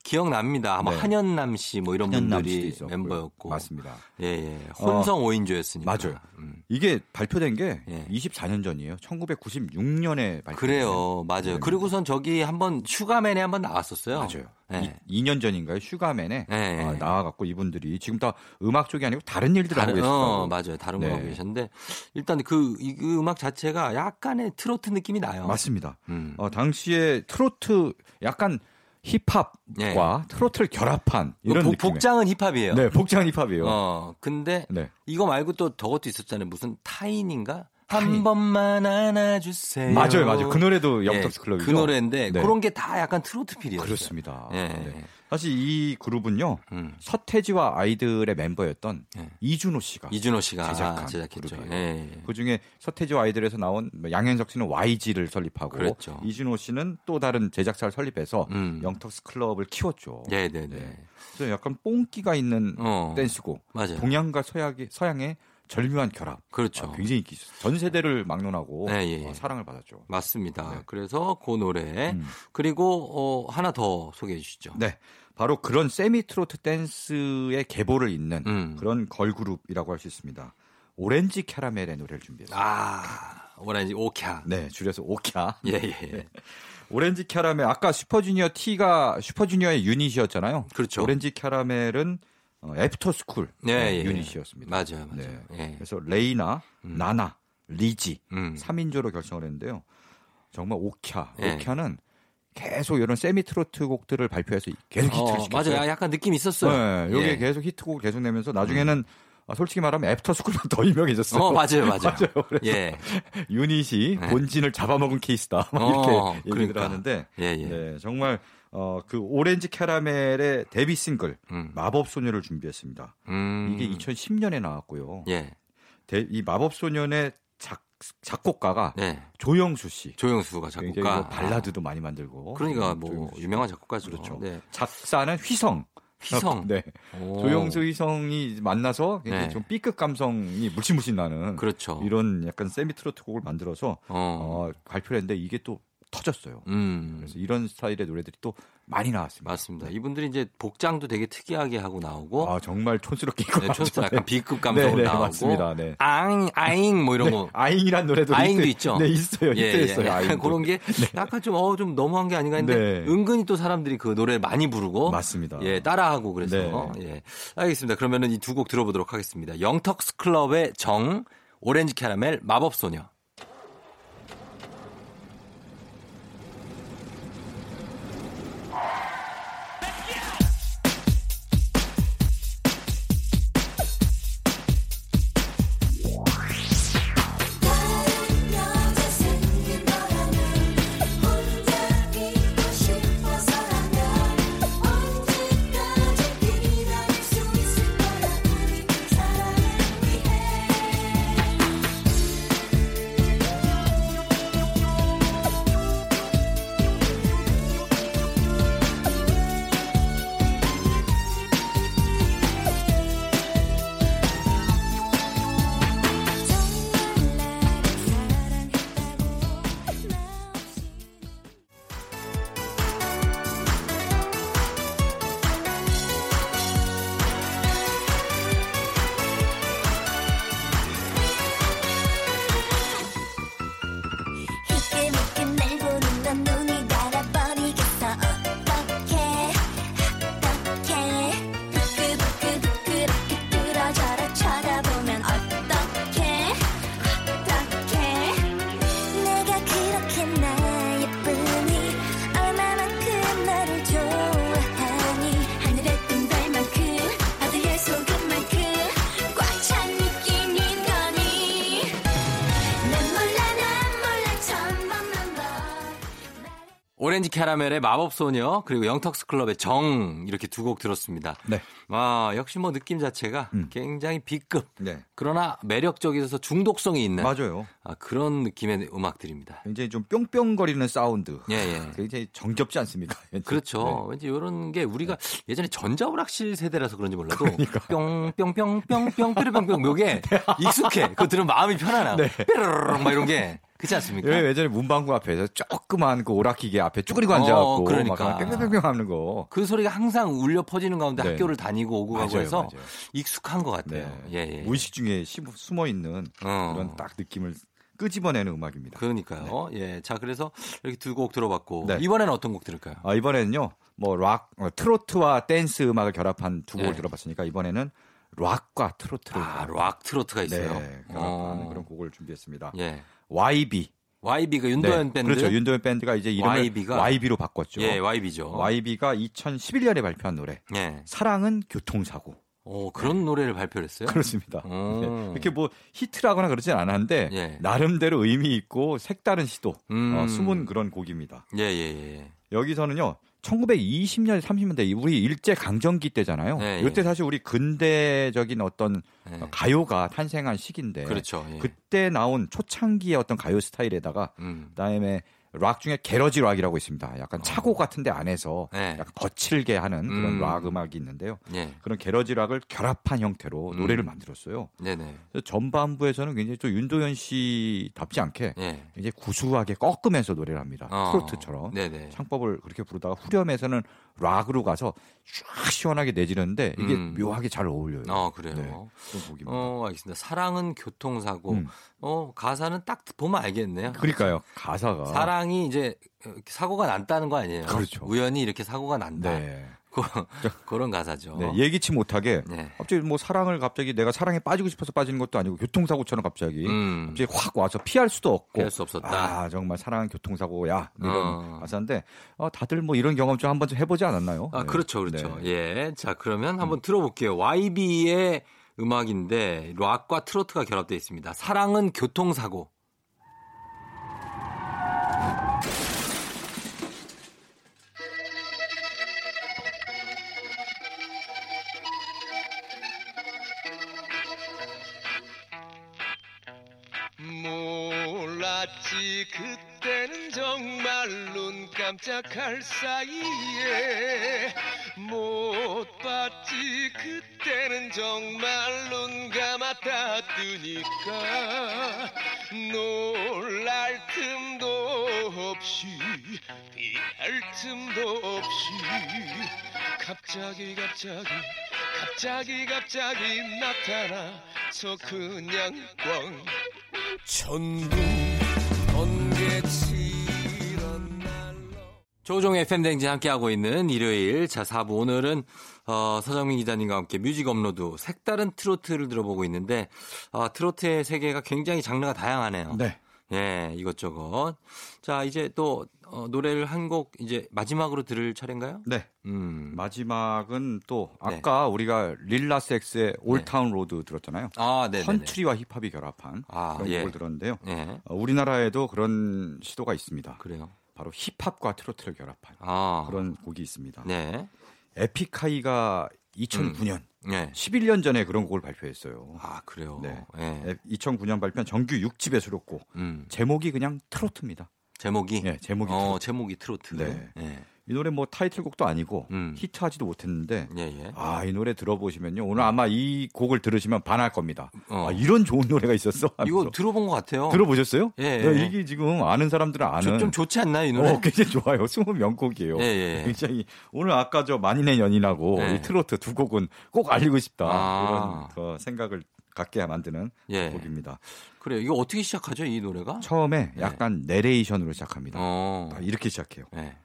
기억납니다. 뭐 네. 한현남 씨 뭐 이런 분들이. 멤버였고. 맞습니다. 예, 예. 혼성 5인조였으니까. 맞아요. 음. 이게 발표된 게 예. 24년 전이에요. 1996년에 발표. 그래요. 맞아요. 그리고선 저기 한번 슈가맨에 한번 나왔었어요. 맞아요. 예. 이, 2년 전인가요? 슈가맨에 예, 예. 어, 나와갖고 이분들이 지금 다 음악 쪽이 아니고 다른 일들을 하고 다른, 계시더라고요. 어, 맞아요. 다른 거 네. 하고 계셨는데 일단 그, 이, 그 음악 자체가 약간의 트로트 느낌이 나요. 맞습니다. 음. 어, 당시에 트로트 약간 힙합과 예. 트로트를 결합한 이런 복- 느낌. 복장은 힙합이에요. 네, 복장 힙합이에요. 어, 근데 네. 이거 말고 또 저것도 있었잖아요. 무슨 타인인가? 한 번만 안아주세요. 맞아요, 맞아요. 그 노래도 영턱스 예, 클럽이죠. 그 노래인데 네. 그런 게 다 약간 트로트 필이었어요. 그렇습니다. 예. 네. 사실 이 그룹은요 음. 서태지와 아이들의 멤버였던 예. 이준호 씨가 이준호 씨가 제작한 제작했죠. 그룹이에요. 예. 그 중에 서태지와 아이들에서 나온 뭐 양현석 씨는 YG를 설립하고 그랬죠. 이준호 씨는 또 다른 제작사를 설립해서 음. 영턱스 클럽을 키웠죠. 네, 네, 네. 네. 그래서 약간 뽕기가 있는 어. 댄스곡. 맞아요. 동양과 서양의, 서양의 절묘한 결합. 그렇죠. 아, 굉장히 인기 있었어요. 전 세대를 막론하고 네, 예, 예. 어, 사랑을 받았죠. 맞습니다. 네. 그래서 그 노래 음. 그리고 어, 하나 더 소개해 주시죠. 네. 바로 그런 세미 트로트 댄스의 계보를 잇는 음. 그런 걸그룹이라고 할 수 있습니다. 오렌지 캐러멜의 노래를 준비했습니다. 아, 오렌지 오캬. 네, 줄여서 오캬. 예, 예. 오렌지 캐러멜 아까 슈퍼주니어 T가 슈퍼주니어의 유닛이었잖아요. 그렇죠. 오렌지 캐러멜은 어, 애프터 스쿨 네, 예. 유닛이었습니다. 맞아요, 맞아요. 네. 예. 그래서 레이나, 음. 나나, 리지 음. 3인조로 결성을 했는데요. 정말 오캬, 예. 오캬는 계속 이런 세미 트로트 곡들을 발표해서 계속 히트를 어, 시켰어요. 맞아요. 약간 느낌 있었어요. 네, 여기 예. 계속 히트곡을 계속 내면서 나중에는 아, 솔직히 말하면 애프터 스쿨만 더 유명해졌어요. 어, 맞아요, 맞아요. 그래서 예. 유닛이 네. 본진을 잡아먹은 케이스다. 막 어, 이렇게 얘기를 그러니까. 하는데 예, 예. 네, 정말 어, 그 오렌지 캐러멜의 데뷔 싱글 음. 마법 소녀를 준비했습니다. 음. 이게 2010년에 나왔고요. 예. 대- 이 마법 소녀의 작 작곡가가 네. 조영수 씨. 조영수가 작곡가. 뭐 발라드도 많이 만들고. 그러니까 음, 뭐. 유명한 작곡가죠. 그렇죠. 네. 작사는 휘성. 휘성. 네. 오. 조영수 휘성이 만나서 네. 좀 B급 감성이 물씬물씬 나는 그렇죠. 이런 약간 세미 트로트 곡을 만들어서 어. 어, 발표를 했는데 이게 또 터졌어요. 음. 그래서 이런 스타일의 노래들이 또 많이 나왔습니다. 맞습니다. 이분들이 이제 복장도 되게 특이하게 하고 나오고 아 정말 촌스럽게 입고 네. 촌스 약간 B급 감성으로 네, 네, 나오고 맞습니다. 네. 앙 아잉 뭐 이런 네, 거 아잉이란 노래도 아잉도 히트- 있죠. 네, 있어요. 예. 예. 약간 아잉도. 그런 게 약간 좀어 좀 너무한 게 아닌가 했는데 네. 은근히 또 사람들이 그 노래를 많이 부르고 맞습니다. 예, 따라하고 그래서 예. 알겠습니다. 그러면은 이 두 곡 들어보도록 하겠습니다. 영턱스 클럽의 정, 오렌지 캐러멜, 마법 소녀. 오렌지 캐러멜의 마법 소녀 그리고 영턱스 클럽의 정 이렇게 두 곡 들었습니다. 네. 아, 역시 뭐 느낌 자체가 음. 굉장히 B급 네. 그러나 매력적이어서 중독성이 있는 맞아요. 아, 그런 느낌의 음악들입니다. 굉장히 좀 뿅뿅거리는 사운드. 예, 예. 굉장히 정겹지 않습니까? 왠지. 그렇죠. 왠지 이런 게 우리가 예전에 전자오락실 세대라서 그런지 몰라도 그러니까. 뿅뿅뿅뿅뿅 뾰로뿅뿅 요게 익숙해. 그거 들으면 마음이 편안해요. 네. 뾰로로록 막 이런 게 그렇지 않습니까? 예, 예전에 문방구 앞에서 조그만 그 오락기계 앞에 쭈그리고 앉아갖고 그러니까. 막 뿅뿅뿅뿅 하는 거. 그 소리가 항상 울려 퍼지는 가운데 네. 학교를 다니고 오고 가고 맞아요, 해서 맞아요. 익숙한 것 같아요. 네. 예, 예. 무의식 중에 숨어 있는 어. 그런 딱 느낌을 끄집어내는 음악입니다. 그러니까요. 예. 자, 그래서 이렇게 두 곡 들어봤고 네. 이번에는 어떤 곡 들을까요? 아, 이번에는요, 뭐, 락, 어, 트로트와 댄스 음악을 결합한 두 곡을 네. 들어봤으니까 이번에는 락과 트로트를. 아, 락 트로트가 있어요. 네, 결합한 어. 그런 곡을 준비했습니다. 예. YB. YB가 윤도현 네, 밴드. 그렇죠. 윤도현 밴드가 이제 이름을 YB가? YB로 바꿨죠. 예, YB죠. YB가 2011년에 발표한 노래. 예. 사랑은 교통사고. 어, 그런 노래를 발표를 했어요? 그렇습니다. 오. 네. 이렇게 뭐 히트라거나 그러진 않았는데 예. 나름대로 의미 있고 색다른 시도, 음. 어, 숨은 그런 곡입니다. 예, 예, 예. 여기서는요. 1920년, 30년대 우리 일제 강점기 때잖아요. 네, 이때 예. 사실 우리 근대적인 어떤 예. 어, 가요가 탄생한 시기인데 그렇죠. 예. 그때 나온 초창기의 어떤 가요 스타일에다가 음. 그다음에 락 중에 garage rock이라고 있습니다. 약간 차고 같은데 안에서 네. 약간 거칠게 하는 그런 음. 락 음악이 있는데요. 예. 그런 garage rock을 결합한 형태로 음. 노래를 만들었어요. 네네. 그래서 전반부에서는 굉장히 좀 윤도현 씨답지 않게 예. 굉장히 구수하게 꺾으면서 노래를 합니다. 어. 트로트처럼. 네네. 창법을 그렇게 부르다가 후렴에서는 락으로 가서 쫙 시원하게 내지르는데 이게 음. 묘하게 잘 어울려요. 어, 그래요. 네. 어, 알겠습니다. 사랑은 교통사고. 음. 어, 가사는 딱 보면 알겠네요. 그러니까요. 가사가 사랑이 이제 사고가 났다는 거 아니에요? 그렇죠. 우연히 이렇게 사고가 난다. 네. 그, 그런 가사죠. 네, 예기치 못하게 네. 갑자기 뭐 사랑을 갑자기 내가 사랑에 빠지고 싶어서 빠지는 것도 아니고 교통사고처럼 갑자기 음. 갑자기 확 와서 피할 수도 없고 피할 수 없었다. 아 정말 사랑은 교통사고야 이런 어. 가사인데 어, 다들 뭐 이런 경험 좀 한번 좀 해보지 않았나요? 아, 네. 그렇죠, 그렇죠. 네. 예. 자, 그러면 한번 들어볼게요. YB의 음악인데 락과 트로트가 결합되어 있습니다. 사랑은 교통사고. 그때는 정말 눈 깜짝할 사이에 못 봤지. 그때는 정말 눈 감았다 뜨니까 놀랄 틈도 없이 피할 틈도 없이 갑자기 갑자기 갑자기 갑자기 나타나서 그냥 꽝 날로 조우종의 FM대행진 함께하고 있는 일요일. 자, 4부. 오늘은, 어, 서정민 기자님과 함께 뮤직 업로드 색다른 트로트를 들어보고 있는데, 아, 트로트의 세계가 굉장히 장르가 다양하네요. 네. 예, 이것저것. 자, 이제 또, 어, 노래를 한 곡 이제 마지막으로 들을 차례인가요? 네. 음. 마지막은 또 네. 아까 우리가 릴라섹스의 올타운 로드 들었잖아요. 아, 네. 컨트리와 힙합이 결합한 아, 그런 예. 곡을 들었는데요. 예. 어, 우리나라에도 그런 시도가 있습니다. 그래요. 바로 힙합과 트로트를 결합한 아. 그런 곡이 있습니다. 네. 에픽하이가 2009년 네. 11년 전에 그런 곡을 발표했어요. 아, 그래요. 네. 예. 2009년 발표한 정규 6집의 수록곡. 음. 제목이 그냥 트로트입니다. 제목이? 네, 제목이 어, 트로트. 제목이 트로트. 네. 예. 이 노래 뭐 타이틀곡도 아니고 음. 히트하지도 못했는데 예, 예. 아, 이 노래 들어보시면요. 오늘 아마 이 곡을 들으시면 반할 겁니다. 어. 아, 이런 좋은 노래가 있었어? 하면서. 이거 들어본 것 같아요. 들어보셨어요? 예, 네, 예. 이게 지금 아는 사람들은 아는. 좀, 좀 좋지 않나요, 이 노래? 어, 굉장히 좋아요. 스무 명곡이에요. 예, 예. 굉장히 오늘 아까 저 만인의 연인하고 예. 이 트로트 두 곡은 꼭 알리고 싶다. 아. 그런 더 생각을 갖게 만드는 예. 곡입니다. 그래요. 이거 어떻게 시작하죠, 이 노래가? 처음에 약간 내레이션으로 시작합니다. 어. 아, 이렇게 시작해요. 네.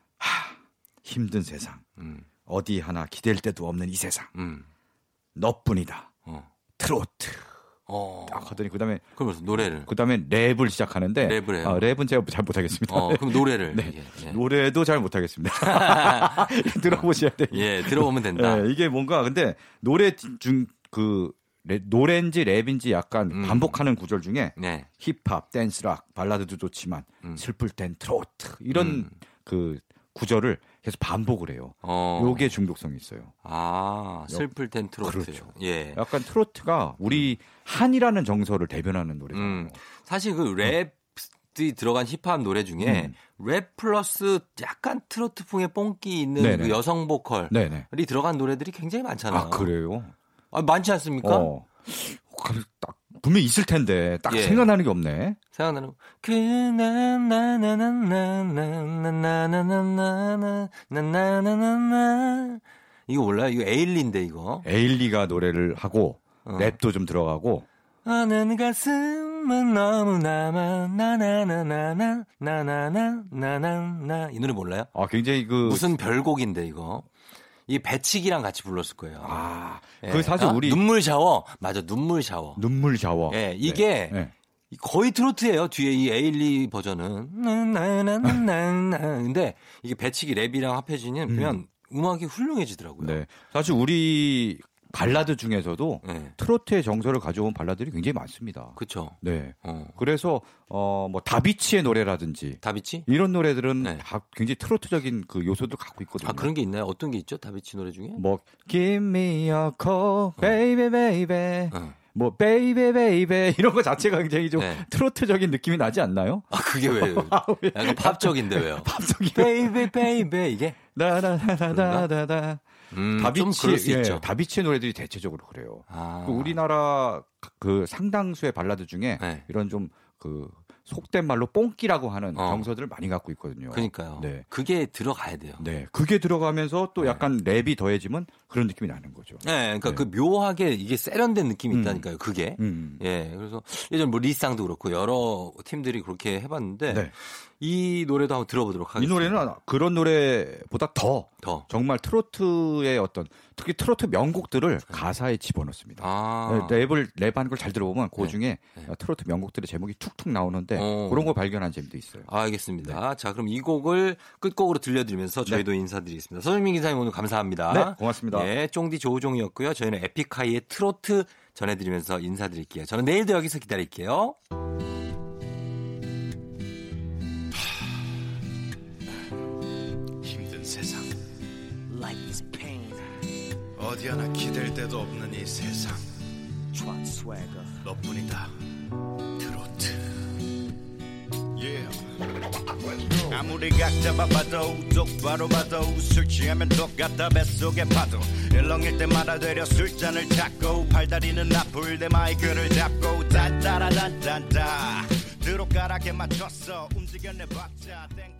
힘든 세상. 음. 어디 하나 기댈 데도 없는 이 세상. 음. 너뿐이다. 어. 트로트. 어. 딱 하더니 그다음에 그러면서 노래를. 그다음에 랩을 시작하는데 랩을 해요? 아, 랩은 제가 잘 못하겠습니다. 어, 그럼 노래를. 네. 이게. 예. 노래도 잘 못하겠습니다. 들어보셔야 돼요. 예, 들어보면 된다. 예, 이게 뭔가 근데 노래 중그 노래인지 랩인지 약간 음. 반복하는 구절 중에 네. 힙합, 댄스락, 발라드도 좋지만 음. 슬플 땐 트로트 이런 음. 그 구절을 계속 반복을 해요. 어. 요게 중독성이 있어요. 아, 슬플 땐 트로트. 그렇죠. 예. 약간 트로트가 우리 한이라는 정서를 대변하는 노래잖아요. 음. 사실 그 랩 이 들어간 힙합 노래 중에 랩 플러스 약간 트로트풍의 뽕기 있는. 그 여성 보컬이 네네. 들어간 노래들이 굉장히 많잖아요. 아 그래요? 아, 많지 않습니까? 어. 그, 딱 분명히 있을 텐데 딱 예. 생각나는 게 없네. 생각나는 거. 그나나나나나나나나나나나나나나나나나 이거 몰라요? 이거 에일리인데 이거. 에일리가 노래를 하고 어. 랩도 좀 들어가고 아는 가슴은 너무나마 나나나나나 나나나나나나 이 노래 몰라요? 아 굉장히 그 무슨 별곡인데 이거. 이 배치기랑 같이 불렀을 거예요. 아, 예. 그 사실 아, 우리 눈물 샤워 맞아 눈물 샤워. 눈물 샤워. 예, 이게 네, 네. 거의 트로트예요. 뒤에 이 에일리 버전은 나나나나나 근데 이게 배치기 랩이랑 합해지면 음. 음악이 훌륭해지더라고요. 네. 사실 우리 발라드 중에서도 네. 트로트의 정서를 가져온 발라드들이 굉장히 많습니다. 그렇죠. 네. 어. 그래서 어뭐 다비치의 노래라든지 다비치? 이런 노래들은 네. 다 굉장히 트로트적인 그 요소도 갖고 있거든요. 아 그런 게 있나요? 어떤 게 있죠? 다비치 노래 중에? 뭐 Give me a call, baby, baby. 어. 뭐 baby, baby 이런 거 자체가 굉장히 좀 네. 트로트적인 느낌이 나지 않나요? 아 그게 왜요? 약간 팝적인데 왜요? 팝적인 baby baby 이게 다다다다다다. 음, 좀 다비치, 예. 다비치의 노래들이 대체적으로 그래요. 아. 그 우리나라 그 상당수의 발라드 중에 네. 이런 좀그 속된 말로 뽕끼라고 하는 어. 정서들을 많이 갖고 있거든요. 그러니까요. 네. 그게 들어가야 돼요. 네. 그게 들어가면서 또 약간 랩이 더해지면 그런 느낌이 나는 거죠. 네, 그러니까 네. 그 묘하게 이게 세련된 느낌이 음. 있다니까요. 그게. 음. 예, 그래서 예전 뭐 리쌍도 그렇고 여러 팀들이 그렇게 해봤는데 네. 이 노래도 한번 들어보도록 이 하겠습니다. 노래는 그런 노래보다 더 더. 정말 트로트의 어떤 특히 트로트 명곡들을 가사에 집어넣습니다. 아, 네, 랩을 랩하는 걸 잘 들어보면 그 네. 중에 네. 트로트 명곡들의 제목이 툭툭 나오는데 어. 그런 거 발견한 재미도 있어요. 알겠습니다. 자, 그럼 이 곡을 끝곡으로 들려드리면서 저희도 인사드리겠습니다. 서정민 기자님 오늘 감사합니다. 네, 고맙습니다. 예, 쫑디 조우종이었고요. 저희는 에픽하이의 트로트 전해드리면서 인사드릴게요. 저는 내일도 여기서 기다릴게요. 어디 하나 기댈 데도 없는 이 세상. 너뿐이다. 트로트. Yeah. 아무리 각 잡아봐도 똑바로 봐도 술 취하면 똑같다 뱃속의 파도. 일렁일 때마다 되려 술잔을 찾고 팔다리는 아플 때 마이크를 잡고 딴따라단딴따. 드롭가락에 맞췄어 움직여내봤자 땡벌 같은